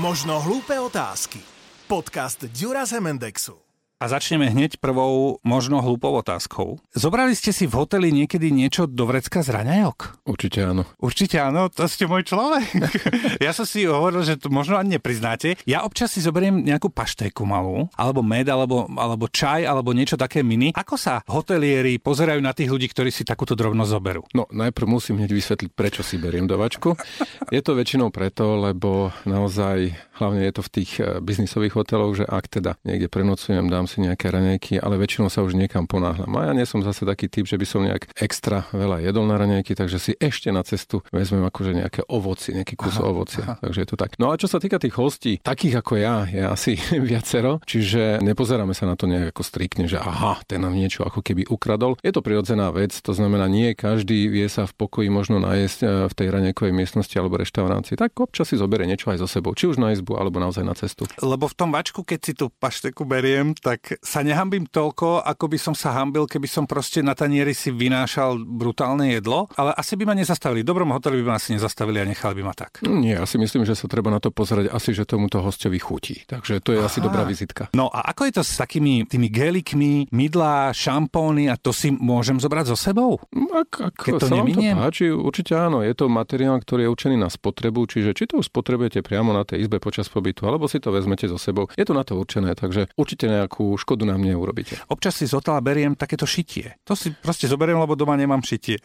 Možno hlúpe otázky. Podcast Dura Zemendexu. A začneme hneď prvou možno hlúpou otázkou. Zobrali ste si v hoteli niekedy niečo do vrecka z raňajok? Určite áno. Určite áno, to ste môj človek. ja som si hovoril, že to možno ani nepriznáte. Ja občas si zoberiem nejakú paštéku malú, alebo med, alebo, alebo čaj, alebo niečo také mini. Ako sa hotelieri pozerajú na tých ľudí, ktorí si takúto drobnosť zoberú? No najprv musím hneď vysvetliť, prečo si beriem dovačku. Je to väčšinou preto, lebo naozaj, hlavne je to v tých eh, biznisových hoteloch, že ak teda niekde prenocujem, dám si nejaké raňajky, ale väčšinou sa už niekam ponáhľam. A ja nie som zase taký typ, že by som nejak extra veľa jedol na raňajky, takže si ešte na cestu vezmem akože nejaké ovoci, nejaký kus aha, ovocia. Aha. Takže je to tak. No a čo sa týka tých hostí, takých ako ja, je asi viacero, čiže nepozeráme sa na to nejak ako striktne, že aha, ten nám niečo ako keby ukradol. Je to prirodzená vec, to znamená, nie každý vie sa v pokoji možno nájsť e, v tej raňajkovej miestnosti alebo reštaurácii. Tak občas si zoberie niečo aj so sebou, či už na izbu alebo naozaj na cestu. Lebo v tom vačku, keď si tú pašteku beriem, tak tak sa nehambím toľko, ako by som sa hambil, keby som proste na tanieri si vynášal brutálne jedlo, ale asi by ma nezastavili. Dobrom hoteli by ma asi nezastavili a nechali by ma tak. Nie, ja si myslím, že sa treba na to pozrieť asi, že tomuto hostovi chutí. Takže to je Aha. asi dobrá vizitka. No a ako je to s takými tými gelikmi, mydlá, šampóny a to si môžem zobrať so sebou? Ak, ak Keď to sa vám to páči, určite áno. Je to materiál, ktorý je určený na spotrebu, čiže či to spotrebujete priamo na tej izbe počas pobytu, alebo si to vezmete so sebou. Je to na to určené, takže určite nejakú škodu nám neurobíte. Občas si z hotela beriem takéto šitie. To si proste zoberiem, lebo doma nemám šitie.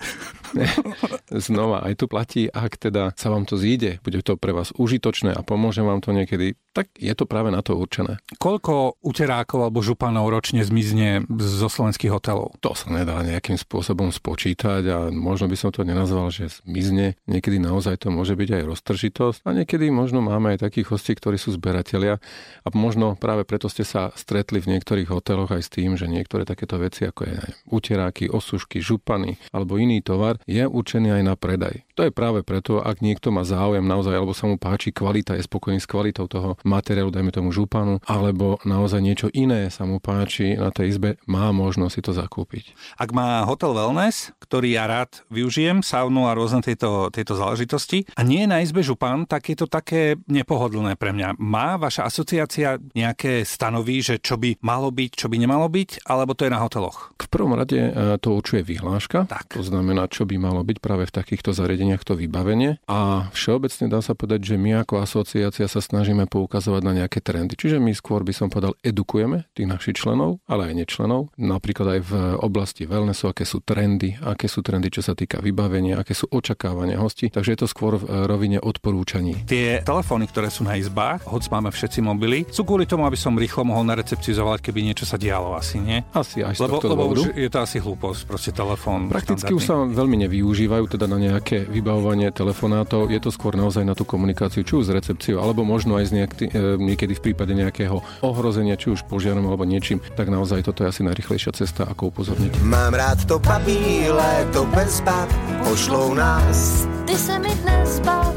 Znova, aj tu platí, ak teda sa vám to zíde, bude to pre vás užitočné a pomôže vám to niekedy, tak je to práve na to určené. Koľko uterákov alebo županov ročne zmizne zo slovenských hotelov? To sa nedá nejakým spôsobom spočítať a možno by som to nenazval, že zmizne. Niekedy naozaj to môže byť aj roztržitosť a niekedy možno máme aj takých hostí, ktorí sú zberatelia a možno práve preto ste sa stretli v niektorých hoteloch aj s tým, že niektoré takéto veci ako je uteráky, osušky, župany alebo iný tovar je určený aj na predaj. To je práve preto, ak niekto má záujem naozaj alebo sa mu páči kvalita, je spokojný s kvalitou toho materiálu, dajme tomu županu, alebo naozaj niečo iné sa mu páči na tej izbe, má možnosť si to zakúpiť. Ak má hotel wellness, ktorý ja rád využijem, saunu a rôzne tieto, tieto záležitosti, a nie je na izbe župan, tak je to také nepohodlné pre mňa. Má vaša asociácia nejaké stanoví, že čo by malo byť, čo by nemalo byť, alebo to je na hoteloch? V prvom rade e, to určuje vyhláška. Tak. To znamená, čo by malo byť práve v takýchto zariadeniach to vybavenie. A všeobecne dá sa povedať, že my ako asociácia sa snažíme poukazovať na nejaké trendy. Čiže my skôr by som povedal, edukujeme tých našich členov, ale aj nečlenov. Napríklad aj v oblasti wellnessu, aké sú trendy, aké sú trendy, čo sa týka vybavenia, aké sú očakávania hostí. Takže je to skôr v rovine odporúčaní. Tie telefóny, ktoré sú na izbách, hoď máme všetci mobily, sú kvôli tomu, aby som rýchlo mohol na recepciu zavolať, keby niečo sa dialo asi, nie? Asi aj z lebo, lebo už je to asi hlúposť, proste telefón. Prakticky už sa veľmi nevyužívajú teda na nejaké vybavovanie telefonátov. Je to skôr naozaj na tú komunikáciu, či už s recepciou, alebo možno aj z nejak, e, niekedy v prípade nejakého ohrozenia, či už požiarom alebo niečím, tak naozaj toto je asi najrychlejšia cesta, ako upozorniť. Mám rád to papíle, to bez bav, pošlou nás. Ty se mi dnes bav,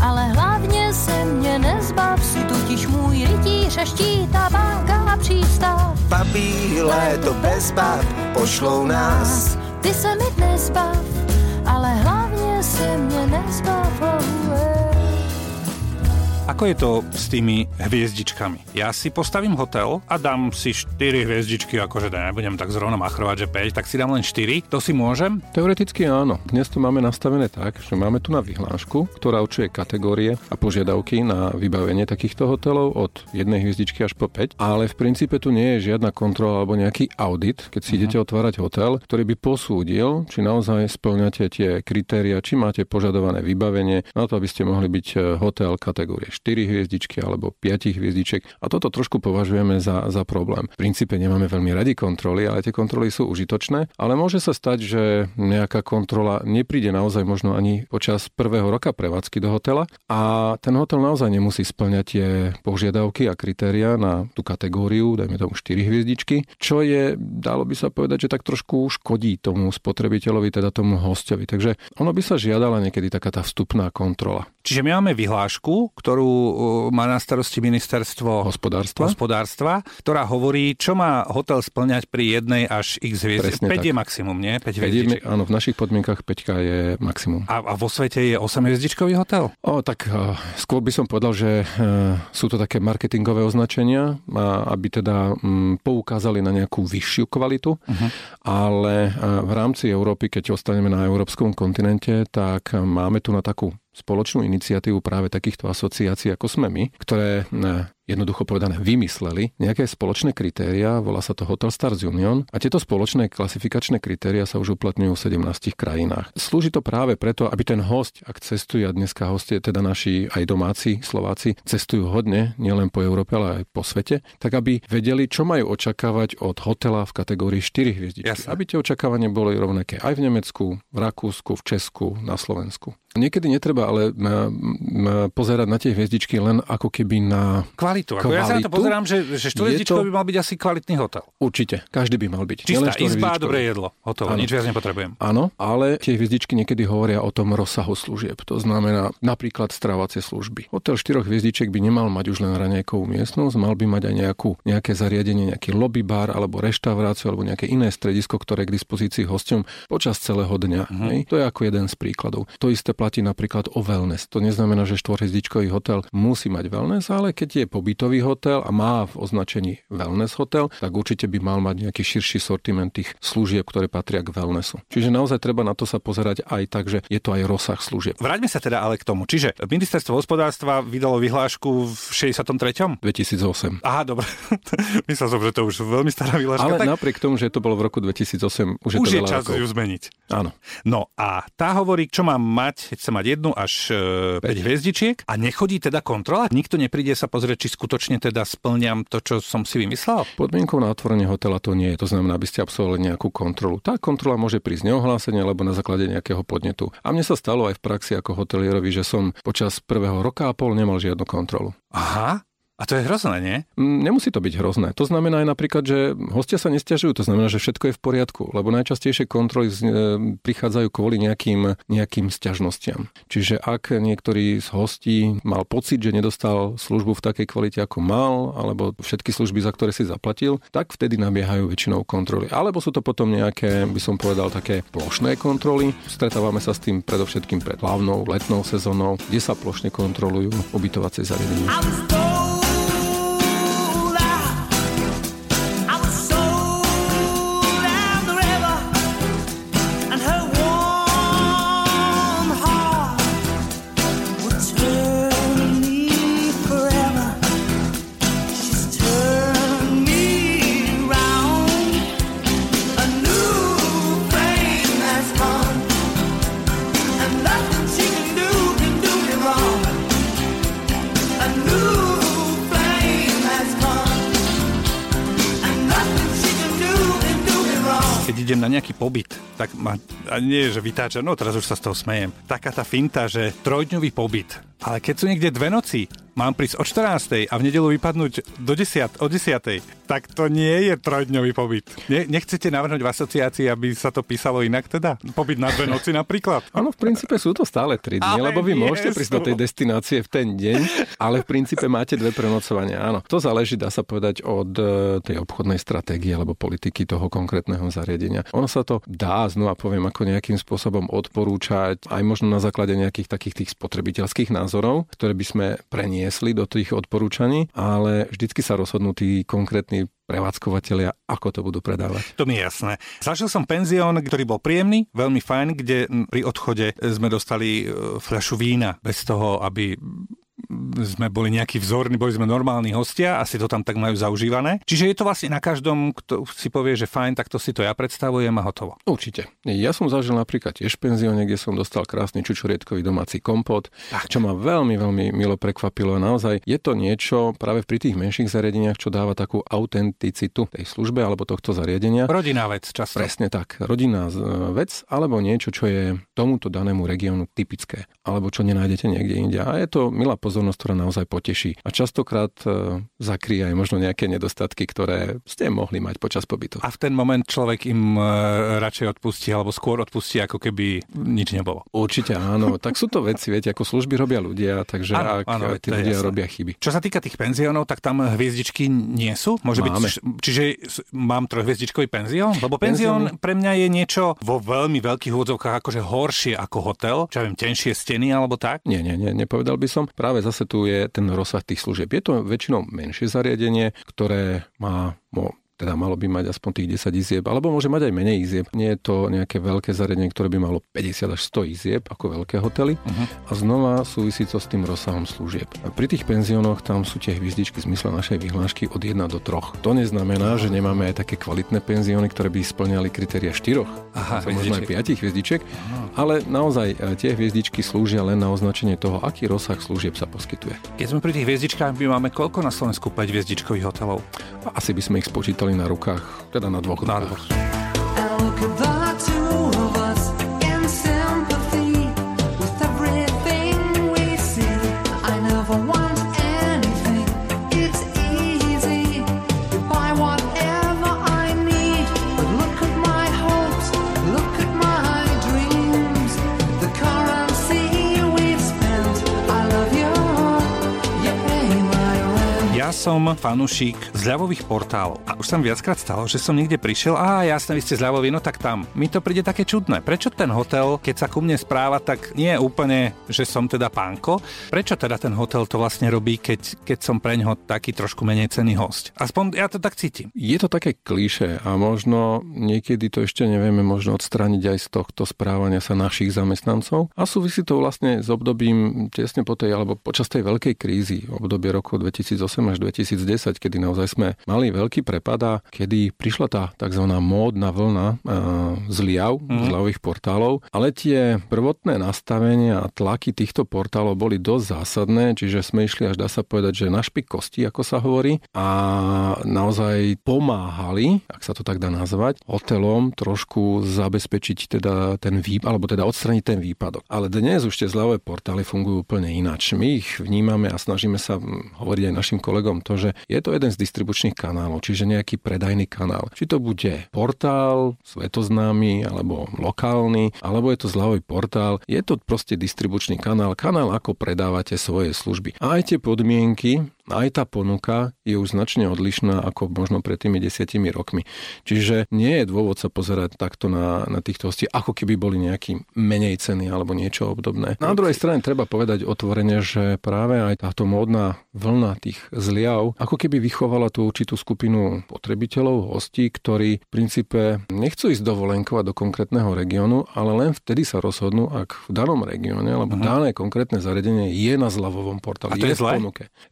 ale hlavně se mě nezbav, si totiž můj rytíř a štít a banka a přístav. Papí, léto bez bav, pošlou nás. Ty se mi dnes bav, ale hlavně se mě nezbav. Oh, yeah. Ako je to s tými hviezdičkami? Ja si postavím hotel a dám si 4 hviezdičky, akože nebudem tak zrovna machrovať, že 5, tak si dám len 4. To si môžem? Teoreticky áno. Dnes to máme nastavené tak, že máme tu na vyhlášku, ktorá určuje kategórie a požiadavky na vybavenie takýchto hotelov od jednej hviezdičky až po 5, ale v princípe tu nie je žiadna kontrola alebo nejaký audit, keď si uh-huh. idete otvárať hotel, ktorý by posúdil, či naozaj splňate tie kritéria, či máte požadované vybavenie na to, aby ste mohli byť eh, hotel kategórie 4 hviezdičky alebo 5 hviezdičiek a toto trošku považujeme za, za problém. V princípe nemáme veľmi radi kontroly, ale tie kontroly sú užitočné, ale môže sa stať, že nejaká kontrola nepríde naozaj možno ani počas prvého roka prevádzky do hotela a ten hotel naozaj nemusí splňať tie požiadavky a kritéria na tú kategóriu, dajme tomu 4 hviezdičky, čo je, dalo by sa povedať, že tak trošku škodí tomu spotrebiteľovi, teda tomu hostovi. Takže ono by sa žiadala niekedy taká tá vstupná kontrola. Čiže my máme vyhlášku, ktorú má na starosti ministerstvo hospodárstva, hospodárstva ktorá hovorí, čo má hotel splňať pri jednej až x hviezd. 5 tak. je maximum, nie? 5 je, Áno, v našich podmienkach 5 je maximum. A, a vo svete je 8 hviezdičkový hotel? O, tak uh, skôr by som povedal, že uh, sú to také marketingové označenia, uh, aby teda um, poukázali na nejakú vyššiu kvalitu, uh-huh. ale uh, v rámci Európy, keď ostaneme na európskom kontinente, tak máme tu na takú spoločnú iniciatívu práve takýchto asociácií, ako sme my, ktoré jednoducho povedané vymysleli nejaké spoločné kritéria, volá sa to Hotel Stars Union a tieto spoločné klasifikačné kritéria sa už uplatňujú v 17 krajinách. Slúži to práve preto, aby ten host, ak cestuje a dneska hostie, teda naši aj domáci Slováci, cestujú hodne, nielen po Európe, ale aj po svete, tak aby vedeli, čo majú očakávať od hotela v kategórii 4 hviezdičky. Aby tie očakávania boli rovnaké aj v Nemecku, v Rakúsku, v Česku, na Slovensku. Niekedy netreba ale pozerať na tie hviezdičky len ako keby na kvalitu. Ako kvalitu. Ja sa na to pozerám, že, že štvorhviezdičkový to... by mal byť asi kvalitný hotel. Určite, každý by mal byť. Čistá izba, dobré jedlo, hotovo, nič viac nepotrebujem. Áno, ale tie hviezdičky niekedy hovoria o tom rozsahu služieb. To znamená napríklad stravovacie služby. Hotel štyroch hviezdičiek by nemal mať už len raňajkovú miestnosť, mal by mať aj nejakú, nejaké zariadenie, nejaký lobby bar alebo reštauráciu alebo nejaké iné stredisko, ktoré je k dispozícii hosťom počas celého dňa. Hej? To je ako jeden z príkladov. To isté platí napríklad o wellness. To neznamená, že štvorhviezdičkový hotel musí mať wellness, ale keď je pobytový hotel a má v označení wellness hotel, tak určite by mal mať nejaký širší sortiment tých služieb, ktoré patria k wellnessu. Čiže naozaj treba na to sa pozerať aj tak, že je to aj rozsah služieb. Vráťme sa teda ale k tomu. Čiže ministerstvo hospodárstva vydalo vyhlášku v 63. 2008. Aha, dobre. Myslel som, že to už veľmi stará vyhláška. Ale tak... napriek tomu, že to bolo v roku 2008, už je už to je čas rokov. ju zmeniť. Áno. No a tá hovorí, čo mám mať, chce mať jednu až 5 e, hviezdičiek a nechodí teda kontrola? Nikto nepríde sa pozrieť, či skutočne teda splňam to, čo som si vymyslel? Podmienkou na otvorenie hotela to nie je. To znamená, aby ste absolvovali nejakú kontrolu. Tá kontrola môže prísť neohlásenie alebo na základe nejakého podnetu. A mne sa stalo aj v praxi ako hotelierovi, že som počas prvého roka a pol nemal žiadnu kontrolu. Aha, a to je hrozné, nie? Mm, nemusí to byť hrozné. To znamená aj napríklad, že hostia sa nestiažujú, to znamená, že všetko je v poriadku, lebo najčastejšie kontroly e, prichádzajú kvôli nejakým, nejakým stiažnostiam. Čiže ak niektorý z hostí mal pocit, že nedostal službu v takej kvalite, ako mal, alebo všetky služby, za ktoré si zaplatil, tak vtedy nabiehajú väčšinou kontroly. Alebo sú to potom nejaké, by som povedal, také plošné kontroly. Stretávame sa s tým predovšetkým pred hlavnou letnou sezónou, kde sa plošne kontrolujú ubytovacie zariadenia. Tak ma, a nie, že vytáča, no teraz už sa z toho smejem. Taká tá finta, že trojdňový pobyt. Ale keď sú niekde dve noci, mám prísť o 14. a v nedelu vypadnúť do 10, o 10. Tak to nie je trojdňový pobyt. Ne, nechcete navrhnúť v asociácii, aby sa to písalo inak teda? Pobyt na dve noci napríklad? Áno, v princípe sú to stále 3 dni, lebo vy môžete prísť do tej destinácie v ten deň, ale v princípe máte dve prenocovania. Áno, to záleží, dá sa povedať, od e, tej obchodnej stratégie alebo politiky toho konkrétneho zariadenia. Ono sa to dá, znova poviem, ako nejakým spôsobom odporúčať, aj možno na základe nejakých takých tých spotrebiteľských názorov, ktoré by sme preniesli do tých odporúčaní, ale vždycky sa rozhodnú tí konkrétni prevádzkovateľia, ako to budú predávať. To mi je jasné. Zažil som penzión, ktorý bol príjemný, veľmi fajn, kde pri odchode sme dostali e, fľašu vína bez toho, aby sme boli nejakí vzorní, boli sme normálni hostia, asi to tam tak majú zaužívané. Čiže je to vlastne na každom, kto si povie, že fajn, tak to si to ja predstavujem a hotovo. Určite. Ja som zažil napríklad tiež penzióne, kde som dostal krásny čučoriedkový domáci kompot, tak. čo ma veľmi, veľmi milo prekvapilo. Naozaj je to niečo práve pri tých menších zariadeniach, čo dáva takú autenticitu tej službe alebo tohto zariadenia. Rodinná vec často. Presne tak. Rodinná vec alebo niečo, čo je tomuto danému regiónu typické alebo čo nenájdete niekde inde. A je to milá pozornosť ktorá naozaj poteší. A častokrát e, zakrie aj možno nejaké nedostatky, ktoré ste mohli mať počas pobytu. A v ten moment človek im e, radšej odpustí, alebo skôr odpustí, ako keby nič nebolo. Určite áno. tak sú to veci, viete, ako služby robia ľudia, takže áno, ak áno, tí ľudia robia chyby. Čo sa týka tých penziónov, tak tam hviezdičky nie sú? Môže Máme. byť, čiže mám trojhviezdičkový penzión? Lebo penzión pre mňa je niečo vo veľmi veľkých úvodzovkách akože horšie ako hotel, čo ja viem, tenšie steny alebo tak? Nie, nie, nie, nepovedal by som. Práve zase tu je ten rozsah tých služieb. Je to väčšinou menšie zariadenie, ktoré má teda malo by mať aspoň tých 10 izieb, alebo môže mať aj menej izieb. Nie je to nejaké veľké zariadenie, ktoré by malo 50 až 100 izieb, ako veľké hotely. Uh-huh. A znova súvisí to s tým rozsahom služieb. A pri tých penziónoch tam sú tie hviezdičky zmysle našej vyhlášky od 1 do 3. To neznamená, že nemáme aj také kvalitné penzióny, ktoré by splňali kritéria 4. Aha, možno aj 5 hviezdičiek. Aha. Ale naozaj e, tie hviezdičky slúžia len na označenie toho, aký rozsah služieb sa poskytuje. Keď sme pri tých hviezdičkách, my máme koľko na Slovensku 5 hviezdičkových hotelov? Asi by sme ich spočítali na rukách, teda na dvoch. Na dvoch. Som fanúšik zľavových portálov. A už som viackrát stalo, že som niekde prišiel a jasne, vy ste zľavoví, no tak tam. Mi to príde také čudné. Prečo ten hotel, keď sa ku mne správa, tak nie je úplne, že som teda pánko. Prečo teda ten hotel to vlastne robí, keď, keď som pre ňoho taký trošku menej cený host? Aspoň ja to tak cítim. Je to také klíše a možno niekedy to ešte nevieme možno odstrániť aj z tohto správania sa našich zamestnancov. A súvisí to vlastne s obdobím tesne po tej, alebo počas tej veľkej krízy, obdobie roku 2008 až 2010, kedy naozaj sme mali veľký prepad a kedy prišla tá tzv. módna vlna e, zliav, mm. zľavových portálov, ale tie prvotné nastavenia a tlaky týchto portálov boli dosť zásadné, čiže sme išli až dá sa povedať, že na špik kosti, ako sa hovorí, a naozaj pomáhali, ak sa to tak dá nazvať, hotelom trošku zabezpečiť teda ten výpadok, alebo teda odstraniť ten výpadok. Ale dnes už tie zľavové portály fungujú úplne ináč. My ich vnímame a snažíme sa hovoriť aj našim kolegom tom to, že je to jeden z distribučných kanálov, čiže nejaký predajný kanál. Či to bude portál, svetoznámy, alebo lokálny, alebo je to zľavový portál, je to proste distribučný kanál, kanál, ako predávate svoje služby. A aj tie podmienky, aj tá ponuka je už značne odlišná ako možno pred tými desiatimi rokmi. Čiže nie je dôvod sa pozerať takto na, na týchto hostí, ako keby boli nejaký menej ceny alebo niečo obdobné. Na druhej strane treba povedať otvorene, že práve aj táto módna vlna tých zliav ako keby vychovala tú určitú skupinu potrebiteľov, hostí, ktorí v princípe nechcú ísť dovolenkovať do konkrétneho regiónu, ale len vtedy sa rozhodnú, ak v danom regióne alebo uh-huh. dané konkrétne zariadenie je na zľavovom portáli. A to je, je zle?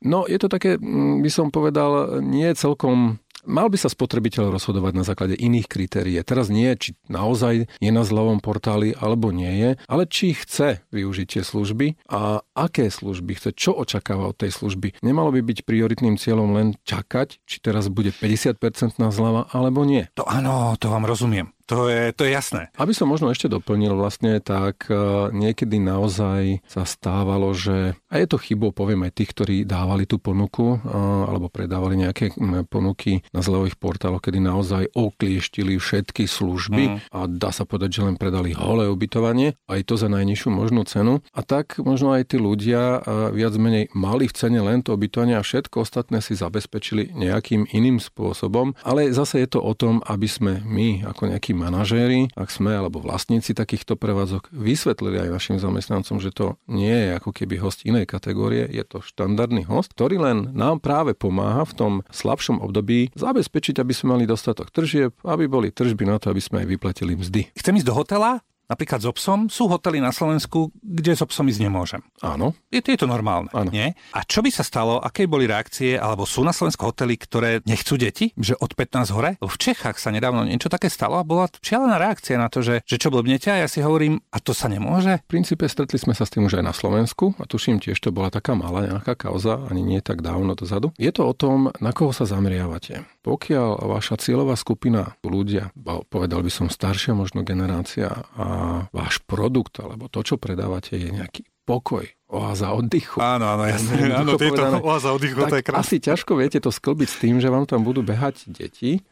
No, je to to také, mm, by som povedal, nie celkom Mal by sa spotrebiteľ rozhodovať na základe iných kritérií. Teraz nie, či naozaj je na zľavom portáli alebo nie je, ale či chce využiť tie služby a aké služby chce, čo očakáva od tej služby. Nemalo by byť prioritným cieľom len čakať, či teraz bude 50% na zľava alebo nie. To áno, to vám rozumiem. To je, to je jasné. Aby som možno ešte doplnil vlastne, tak e, niekedy naozaj sa stávalo, že a je to chybou, poviem aj tých, ktorí dávali tú ponuku e, alebo predávali nejaké ponuky na zľavových portáloch, kedy naozaj oklieštili všetky služby mm. a dá sa povedať, že len predali holé ubytovanie, aj to za najnižšiu možnú cenu. A tak možno aj tí ľudia e, viac menej mali v cene len to ubytovanie a všetko ostatné si zabezpečili nejakým iným spôsobom. Ale zase je to o tom, aby sme my ako nejaký manažéri, ak sme, alebo vlastníci takýchto prevádzok, vysvetlili aj našim zamestnancom, že to nie je ako keby host inej kategórie, je to štandardný host, ktorý len nám práve pomáha v tom slabšom období zabezpečiť, aby sme mali dostatok tržieb, aby boli tržby na to, aby sme aj vyplatili mzdy. Chcem ísť do hotela, napríklad s obsom, sú hotely na Slovensku, kde s obsom ísť nemôžem. Áno. Je, je to normálne, Áno. nie? A čo by sa stalo, aké boli reakcie, alebo sú na Slovensku hotely, ktoré nechcú deti, že od 15 hore? V Čechách sa nedávno niečo také stalo a bola šialená reakcia na to, že, že čo blbnete a ja si hovorím, a to sa nemôže? V princípe stretli sme sa s tým už aj na Slovensku a tuším tiež to bola taká malá nejaká kauza, ani nie tak dávno dozadu. Je to o tom, na koho sa zameriavate. Pokiaľ vaša cieľová skupina ľudia, povedal by som staršia možno generácia a váš produkt alebo to, čo predávate, je nejaký pokoj, oáza oddychu. Áno, áno, jasne. Áno, tieto oáza oddychu, to je krásne. Asi ťažko viete to sklbiť s tým, že vám tam budú behať deti,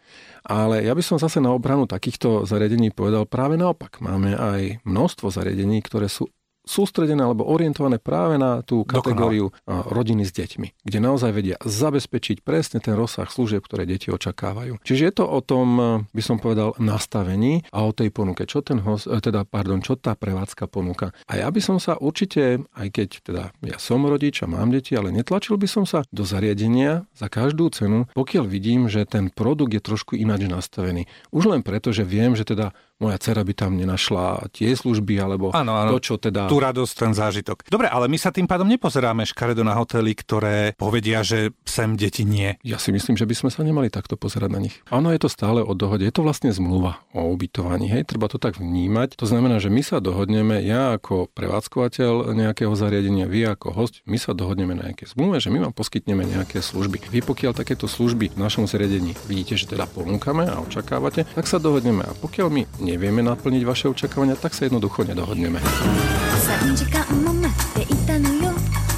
ale ja by som zase na obranu takýchto zariadení povedal práve naopak. Máme aj množstvo zariadení, ktoré sú sústredené alebo orientované práve na tú kategóriu Dokonale. rodiny s deťmi, kde naozaj vedia zabezpečiť presne ten rozsah služieb, ktoré deti očakávajú. Čiže je to o tom, by som povedal, nastavení a o tej ponuke, čo ten host, e, teda, pardon, čo tá prevádzka ponúka. A ja by som sa určite, aj keď teda ja som rodič a mám deti, ale netlačil by som sa do zariadenia za každú cenu, pokiaľ vidím, že ten produkt je trošku ináč nastavený. Už len preto, že viem, že teda moja dcera by tam nenašla tie služby, alebo ano, ano, to, čo teda... Tú radosť, ten zážitok. Dobre, ale my sa tým pádom nepozeráme škaredo na hotely, ktoré povedia, že sem deti nie. Ja si myslím, že by sme sa nemali takto pozerať na nich. Áno, je to stále o dohode. Je to vlastne zmluva o ubytovaní. Hej, treba to tak vnímať. To znamená, že my sa dohodneme, ja ako prevádzkovateľ nejakého zariadenia, vy ako host, my sa dohodneme na nejaké zmluve, že my vám poskytneme nejaké služby. Vy pokiaľ takéto služby v našom zariadení vidíte, že teda ponúkame a očakávate, tak sa dohodneme. A pokiaľ my nevieme naplniť vaše očakávania, tak sa jednoducho nedohodneme. 3時間も待っていたのよ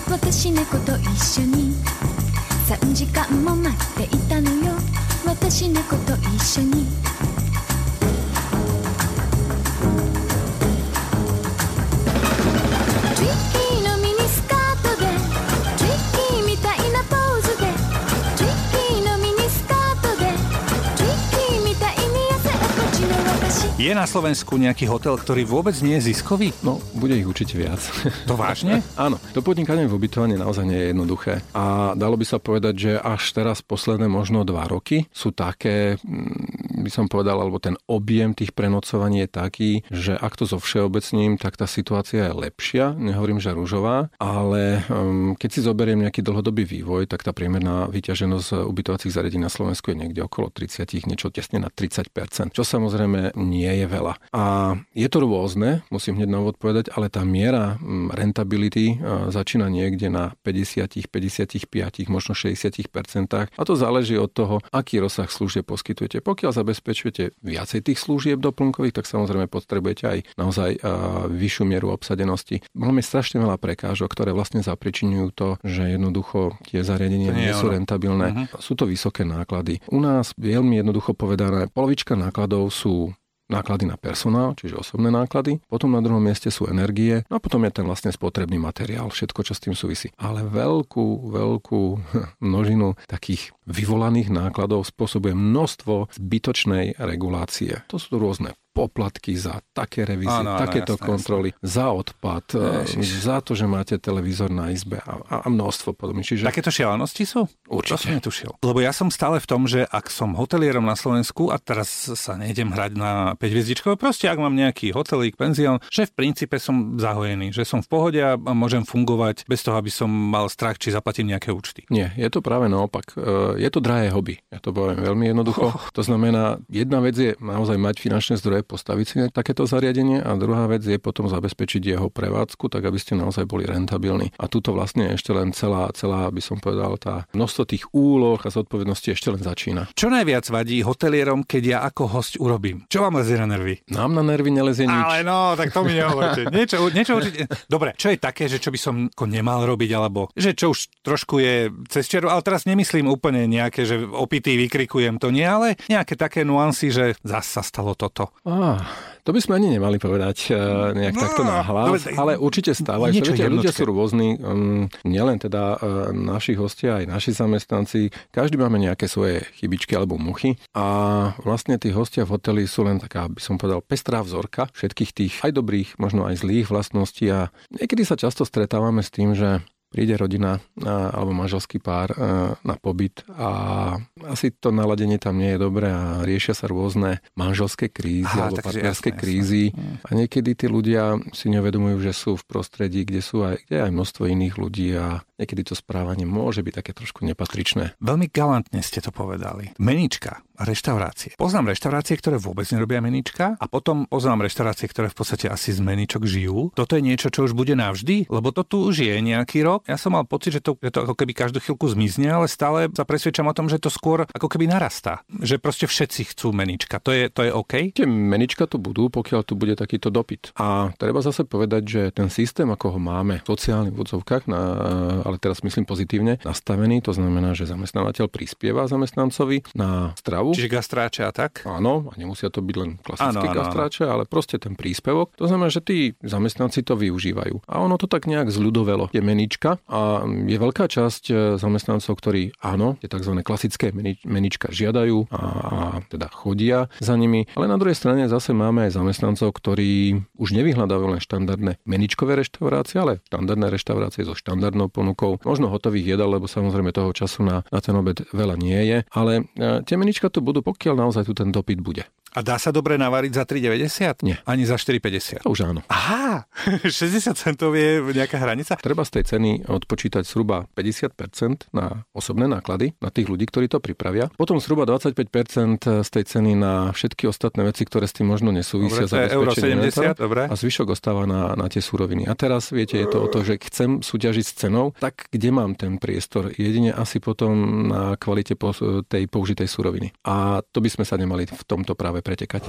私猫と一緒に3時間も待っていたのよ私猫と一緒に na Slovensku nejaký hotel, ktorý vôbec nie je ziskový? No, bude ich určite viac. To vážne? Áno, to podnikanie v ubytovaní naozaj nie je jednoduché. A dalo by sa povedať, že až teraz posledné možno dva roky sú také, mm, by som povedal, alebo ten objem tých prenocovaní je taký, že ak to zo všeobecním, tak tá situácia je lepšia. Nehovorím, že rúžová, ale um, keď si zoberiem nejaký dlhodobý vývoj, tak tá priemerná vyťaženosť ubytovacích zariadení na Slovensku je niekde okolo 30, niečo tesne na 30%, čo samozrejme nie je veľa. A je to rôzne, musím hneď na úvod povedať, ale tá miera mm, rentability začína niekde na 50, 55, možno 60 A to záleží od toho, aký rozsah služieb poskytujete. Pokiaľ zabezpečujete viacej tých služieb doplnkových, tak samozrejme potrebujete aj naozaj vyššiu mieru obsadenosti. Máme strašne veľa prekážok, ktoré vlastne zapričinujú to, že jednoducho tie zariadenia nie, nie sú rentabilné. Uh-huh. Sú to vysoké náklady. U nás veľmi jednoducho povedané, polovička nákladov sú náklady na personál, čiže osobné náklady, potom na druhom mieste sú energie, no a potom je ten vlastne spotrebný materiál, všetko, čo s tým súvisí. Ale veľkú, veľkú množinu takých vyvolaných nákladov spôsobuje množstvo zbytočnej regulácie. To sú rôzne poplatky za také revízie, áno, takéto jasné, kontroly, jasné. za odpad, Ježiš. za to, že máte televízor na izbe a, a množstvo podobných. Čiže... Takéto šialenosti sú? Určite. To som netušil. Lebo ja som stále v tom, že ak som hotelierom na Slovensku a teraz sa nejdem hrať na 5 hviezdičkové, proste ak mám nejaký hotelík, penzión, že v princípe som zahojený, že som v pohode a môžem fungovať bez toho, aby som mal strach, či zaplatím nejaké účty. Nie, je to práve naopak. E, je to drahé hobby. Ja to poviem veľmi jednoducho. Oh. To znamená, jedna vec je naozaj mať finančné zdroje postaviť si takéto zariadenie a druhá vec je potom zabezpečiť jeho prevádzku, tak aby ste naozaj boli rentabilní. A tuto vlastne ešte len celá, celá by som povedal, tá množstvo tých úloh a zodpovedností ešte len začína. Čo najviac vadí hotelierom, keď ja ako host urobím? Čo vám lezie na nervy? Nám na nervy nelezie nič. Ale no, tak to mi nehovoríte. Niečo, niečo určite... Dobre, čo je také, že čo by som ako nemal robiť, alebo že čo už trošku je cez čeru, ale teraz nemyslím úplne nejaké, že opitý vykrikujem to nie, ale nejaké také nuancy, že zase sa stalo toto. Ah, to by sme ani nemali povedať uh, nejak no, takto náhlas, ale určite sa. Viete, ľudia sú rôzni, um, nielen teda uh, naši hostia, aj naši zamestnanci. Každý máme nejaké svoje chybičky alebo muchy a vlastne tí hostia v hoteli sú len taká, by som povedal, pestrá vzorka všetkých tých aj dobrých, možno aj zlých vlastností a niekedy sa často stretávame s tým, že príde rodina alebo manželský pár na pobyt a asi to naladenie tam nie je dobré a riešia sa rôzne manželské krízy Aha, alebo partnerské jasné, krízy jasné. a niekedy tí ľudia si nevedomujú, že sú v prostredí, kde sú aj, kde aj množstvo iných ľudí a niekedy to správanie môže byť také trošku nepatričné. Veľmi galantne ste to povedali. Menička a reštaurácie. Poznám reštaurácie, ktoré vôbec nerobia menička a potom poznám reštaurácie, ktoré v podstate asi z meničok žijú. Toto je niečo, čo už bude navždy, lebo to tu už je nejaký rok ja som mal pocit, že to, že to ako keby každú chvíľku zmizne, ale stále sa presvedčam o tom, že to skôr ako keby narastá. Že proste všetci chcú menička. To je, to je OK? Tie menička tu budú, pokiaľ tu bude takýto dopyt. A treba zase povedať, že ten systém, ako ho máme v sociálnych vodzovkách, na, ale teraz myslím pozitívne, nastavený, to znamená, že zamestnávateľ prispieva zamestnancovi na stravu. Čiže gastráče a tak? Áno, a nemusia to byť len klasické gastráče, ale proste ten príspevok. To znamená, že tí zamestnanci to využívajú. A ono to tak nejak zľudovelo. Je menička a je veľká časť e, zamestnancov, ktorí áno, tie tzv. klasické menička žiadajú a, a teda chodia za nimi. Ale na druhej strane zase máme aj zamestnancov, ktorí už nevyhľadávajú len štandardné meničkové reštaurácie, ale štandardné reštaurácie so štandardnou ponukou. Možno hotových jedal, lebo samozrejme toho času na, na ten obed veľa nie je. Ale e, tie menička tu budú, pokiaľ naozaj tu ten dopyt bude. A dá sa dobre navariť za 3,90? Nie. Ani za 4,50? Už áno. Aha, 60 centov je nejaká hranica? Treba z tej ceny odpočítať zhruba 50% na osobné náklady, na tých ľudí, ktorí to pripravia. Potom zhruba 25% z tej ceny na všetky ostatné veci, ktoré s tým možno nesúvisia. Dobre, euro 70, dobre. A zvyšok ostáva na, na tie súroviny. A teraz, viete, je to o to, že chcem súťažiť s cenou, tak kde mám ten priestor? Jedine asi potom na kvalite tej použitej súroviny. A to by sme sa nemali v tomto práve pretekať.